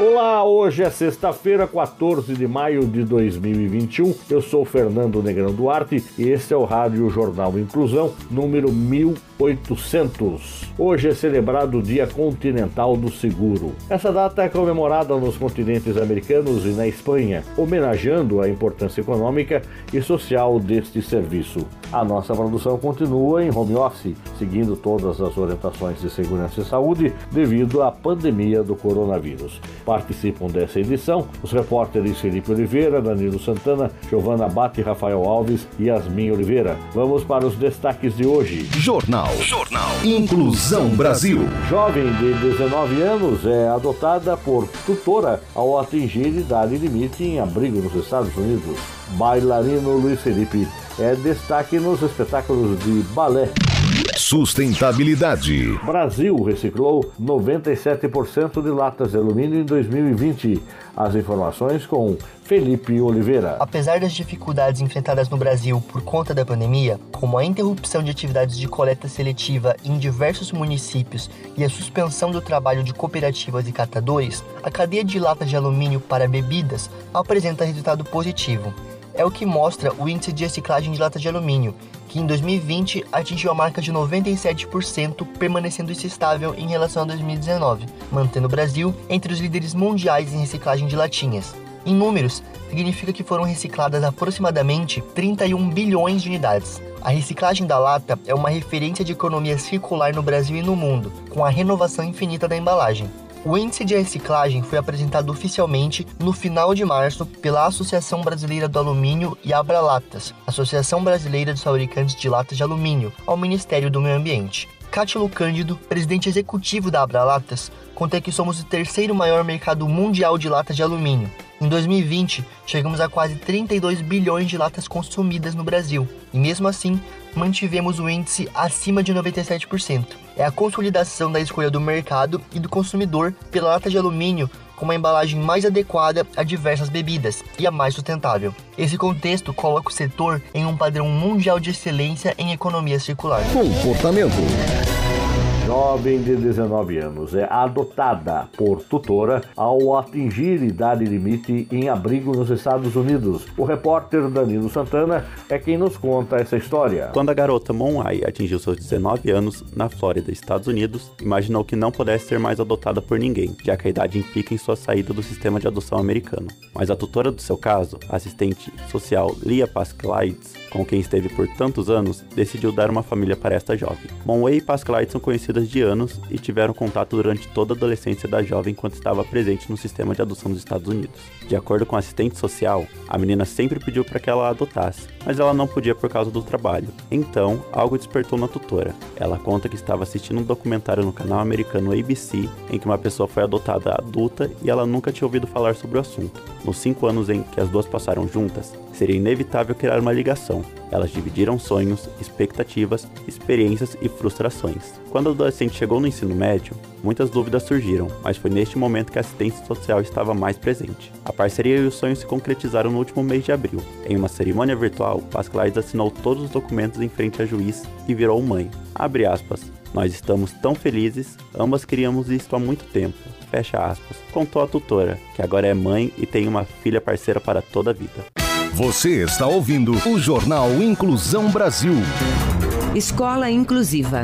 Olá, hoje é sexta-feira, 14 de maio de 2021. Eu sou Fernando Negrão Duarte e este é o Rádio Jornal Inclusão, número 1800. Hoje é celebrado o Dia Continental do Seguro. Essa data é comemorada nos continentes americanos e na Espanha, homenageando a importância econômica e social deste serviço. A nossa produção continua em home office, seguindo todas as orientações de segurança e saúde devido à pandemia do coronavírus. Participam dessa edição os repórteres Felipe Oliveira, Danilo Santana, Giovana Bate, Rafael Alves e Yasmin Oliveira. Vamos para os destaques de hoje. Jornal. Jornal. Inclusão Brasil. Jovem de 19 anos é adotada por tutora ao atingir idade limite em abrigo nos Estados Unidos. Bailarino Luiz Felipe é destaque nos espetáculos de balé. Sustentabilidade. Brasil reciclou 97% de latas de alumínio em 2020. As informações com Felipe Oliveira. Apesar das dificuldades enfrentadas no Brasil por conta da pandemia, como a interrupção de atividades de coleta seletiva em diversos municípios e a suspensão do trabalho de cooperativas e catadores, a cadeia de latas de alumínio para bebidas apresenta resultado positivo é o que mostra o índice de reciclagem de lata de alumínio, que em 2020 atingiu a marca de 97%, permanecendo estável em relação a 2019, mantendo o Brasil entre os líderes mundiais em reciclagem de latinhas. Em números, significa que foram recicladas aproximadamente 31 bilhões de unidades. A reciclagem da lata é uma referência de economia circular no Brasil e no mundo, com a renovação infinita da embalagem. O índice de reciclagem foi apresentado oficialmente no final de março pela Associação Brasileira do Alumínio e Abralatas, Associação Brasileira dos Fabricantes de Latas de Alumínio, ao Ministério do Meio Ambiente. Cátilo Cândido, presidente executivo da Abralatas, conta que somos o terceiro maior mercado mundial de latas de alumínio. Em 2020, chegamos a quase 32 bilhões de latas consumidas no Brasil, e mesmo assim, mantivemos o índice acima de 97%. É a consolidação da escolha do mercado e do consumidor pela lata de alumínio como a embalagem mais adequada a diversas bebidas e a mais sustentável. Esse contexto coloca o setor em um padrão mundial de excelência em economia circular. Comportamento. Jovem de 19 anos é adotada por tutora ao atingir idade limite em abrigo nos Estados Unidos. O repórter Danilo Santana é quem nos conta essa história. Quando a garota Monai atingiu seus 19 anos na Flórida, Estados Unidos, imaginou que não pudesse ser mais adotada por ninguém, já que a idade implica em sua saída do sistema de adoção americano. Mas a tutora do seu caso, assistente social Lia Pascalides, com quem esteve por tantos anos, decidiu dar uma família para esta jovem. Monway e Pascalides são conhecidas de anos e tiveram contato durante toda a adolescência da jovem enquanto estava presente no sistema de adoção dos Estados Unidos. De acordo com a assistente social, a menina sempre pediu para que ela a adotasse, mas ela não podia por causa do trabalho. Então, algo despertou na tutora. Ela conta que estava assistindo um documentário no canal americano ABC em que uma pessoa foi adotada adulta e ela nunca tinha ouvido falar sobre o assunto. Nos cinco anos em que as duas passaram juntas, seria inevitável criar uma ligação. Elas dividiram sonhos, expectativas, experiências e frustrações. Quando a adolescente chegou no ensino médio, muitas dúvidas surgiram, mas foi neste momento que a assistência social estava mais presente. A parceria e os sonhos se concretizaram no último mês de abril. Em uma cerimônia virtual, Pascalides assinou todos os documentos em frente a juiz e virou mãe. Abre aspas. Nós estamos tão felizes, ambas queríamos isto há muito tempo. Fecha aspas. Contou a tutora, que agora é mãe e tem uma filha parceira para toda a vida. Você está ouvindo o Jornal Inclusão Brasil. Escola Inclusiva.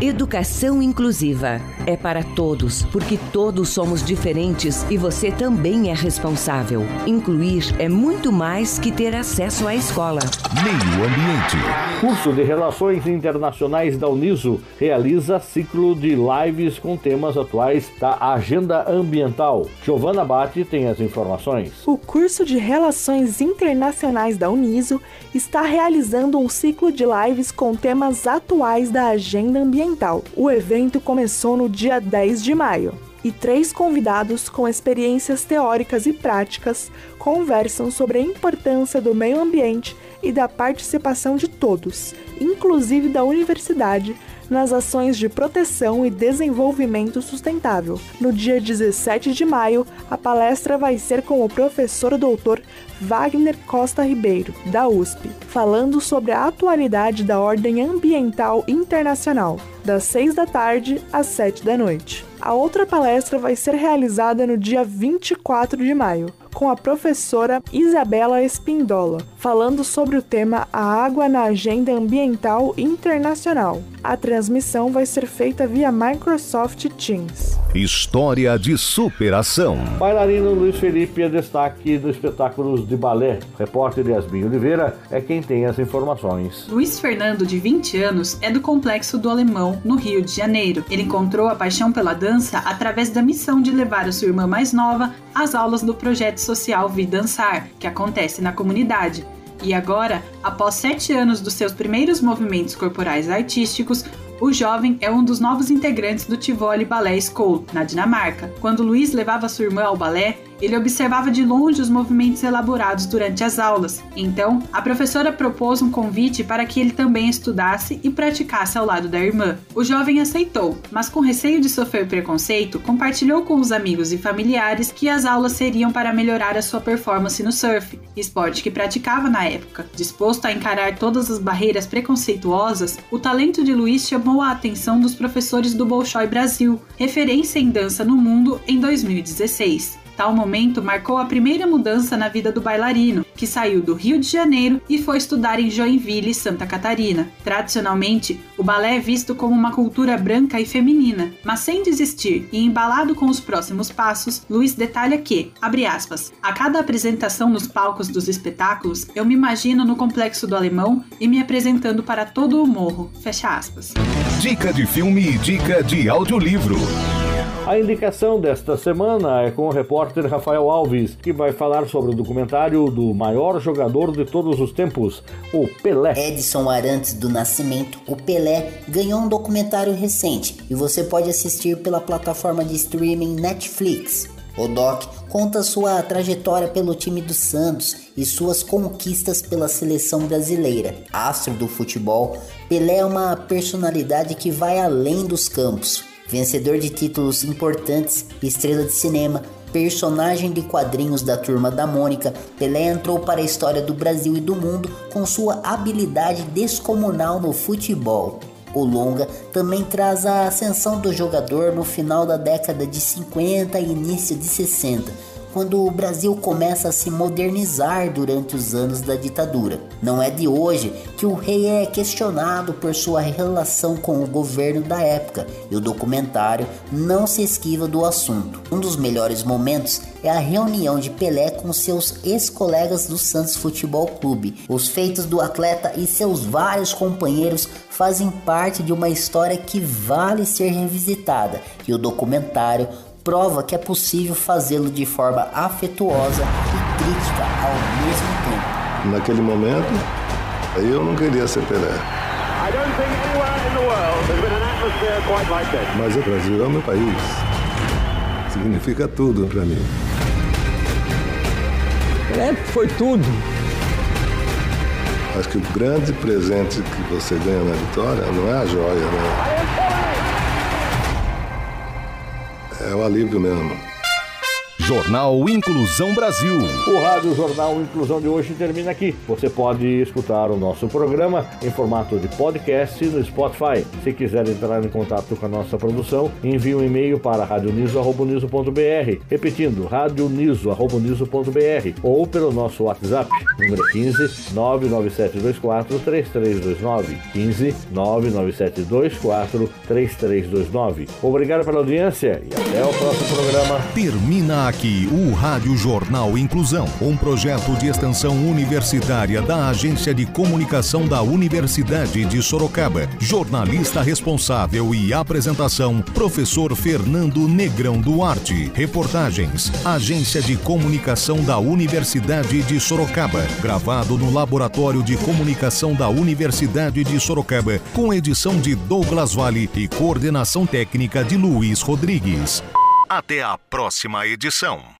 Educação inclusiva é para todos, porque todos somos diferentes e você também é responsável. Incluir é muito mais que ter acesso à escola. Meio Ambiente. Curso de Relações Internacionais da Uniso realiza ciclo de lives com temas atuais da agenda ambiental. Giovana Batti tem as informações. O curso de Relações Internacionais da Uniso está realizando um ciclo de lives com temas atuais da agenda ambiental. O evento começou no dia 10 de maio. e três convidados com experiências teóricas e práticas conversam sobre a importância do meio ambiente e da participação de todos, inclusive da universidade, nas ações de proteção e desenvolvimento sustentável. No dia 17 de maio, a palestra vai ser com o professor doutor Wagner Costa Ribeiro, da USP, falando sobre a atualidade da ordem ambiental internacional, das 6 da tarde às 7 da noite. A outra palestra vai ser realizada no dia 24 de maio, com a professora Isabela Espindola, falando sobre o tema A Água na Agenda Ambiental Internacional. A transmissão vai ser feita via Microsoft Teams. História de superação. Bailarino Luiz Felipe é destaque do espetáculos de balé. Repórter Yasmin Oliveira é quem tem as informações. Luiz Fernando, de 20 anos, é do Complexo do Alemão, no Rio de Janeiro. Ele encontrou a paixão pela dança através da missão de levar a sua irmã mais nova às aulas do projeto social Vi Dançar, que acontece na comunidade. E agora, após sete anos dos seus primeiros movimentos corporais artísticos, o jovem é um dos novos integrantes do Tivoli Ballet School, na Dinamarca. Quando Luiz levava sua irmã ao balé, ele observava de longe os movimentos elaborados durante as aulas. Então, a professora propôs um convite para que ele também estudasse e praticasse ao lado da irmã. O jovem aceitou, mas com receio de sofrer preconceito, compartilhou com os amigos e familiares que as aulas seriam para melhorar a sua performance no surf, esporte que praticava na época. Disposto a encarar todas as barreiras preconceituosas, o talento de Luiz chamou a atenção dos professores do Bolshoi Brasil, referência em dança no mundo em 2016. Tal momento marcou a primeira mudança na vida do bailarino, que saiu do Rio de Janeiro e foi estudar em Joinville, Santa Catarina. Tradicionalmente, o balé é visto como uma cultura branca e feminina, mas sem desistir e embalado com os próximos passos, Luiz detalha que, abre aspas, a cada apresentação nos palcos dos espetáculos, eu me imagino no complexo do Alemão e me apresentando para todo o morro, fecha aspas. Dica de filme e dica de audiolivro. A indicação desta semana é com o repórter Rafael Alves, que vai falar sobre o documentário do maior jogador de todos os tempos, o Pelé. Edson Arantes do Nascimento, o Pelé, ganhou um documentário recente e você pode assistir pela plataforma de streaming Netflix. O Doc conta sua trajetória pelo time do Santos e suas conquistas pela seleção brasileira. Astro do futebol, Pelé é uma personalidade que vai além dos campos vencedor de títulos importantes, estrela de cinema, personagem de quadrinhos da turma da Mônica, Pelé entrou para a história do Brasil e do mundo com sua habilidade descomunal no futebol. O longa também traz a ascensão do jogador no final da década de 50 e início de 60 quando o Brasil começa a se modernizar durante os anos da ditadura. Não é de hoje que o rei é questionado por sua relação com o governo da época e o documentário não se esquiva do assunto. Um dos melhores momentos é a reunião de Pelé com seus ex-colegas do Santos Futebol Clube. Os feitos do atleta e seus vários companheiros fazem parte de uma história que vale ser revisitada e o documentário prova que é possível fazê-lo de forma afetuosa e crítica ao mesmo tempo. Naquele momento, eu não queria ser Pelé. Mas o Brasil é o meu país. Significa tudo para mim. Pelé foi tudo. Acho que o grande presente que você ganha na vitória não é a joia, né? É o alívio mesmo. Jornal Inclusão Brasil. O Rádio Jornal Inclusão de hoje termina aqui. Você pode escutar o nosso programa em formato de podcast no Spotify. Se quiser entrar em contato com a nossa produção, envie um e-mail para radioniso.br. Repetindo, radioniso.br ou pelo nosso WhatsApp, número 15 99724 3329. 15 99724 3329. Obrigado pela audiência e até o próximo programa. Termina aqui aqui o Rádio Jornal Inclusão, um projeto de extensão universitária da Agência de Comunicação da Universidade de Sorocaba. Jornalista responsável e apresentação, professor Fernando Negrão Duarte. Reportagens, Agência de Comunicação da Universidade de Sorocaba. Gravado no Laboratório de Comunicação da Universidade de Sorocaba, com edição de Douglas Vale e coordenação técnica de Luiz Rodrigues. Até a próxima edição.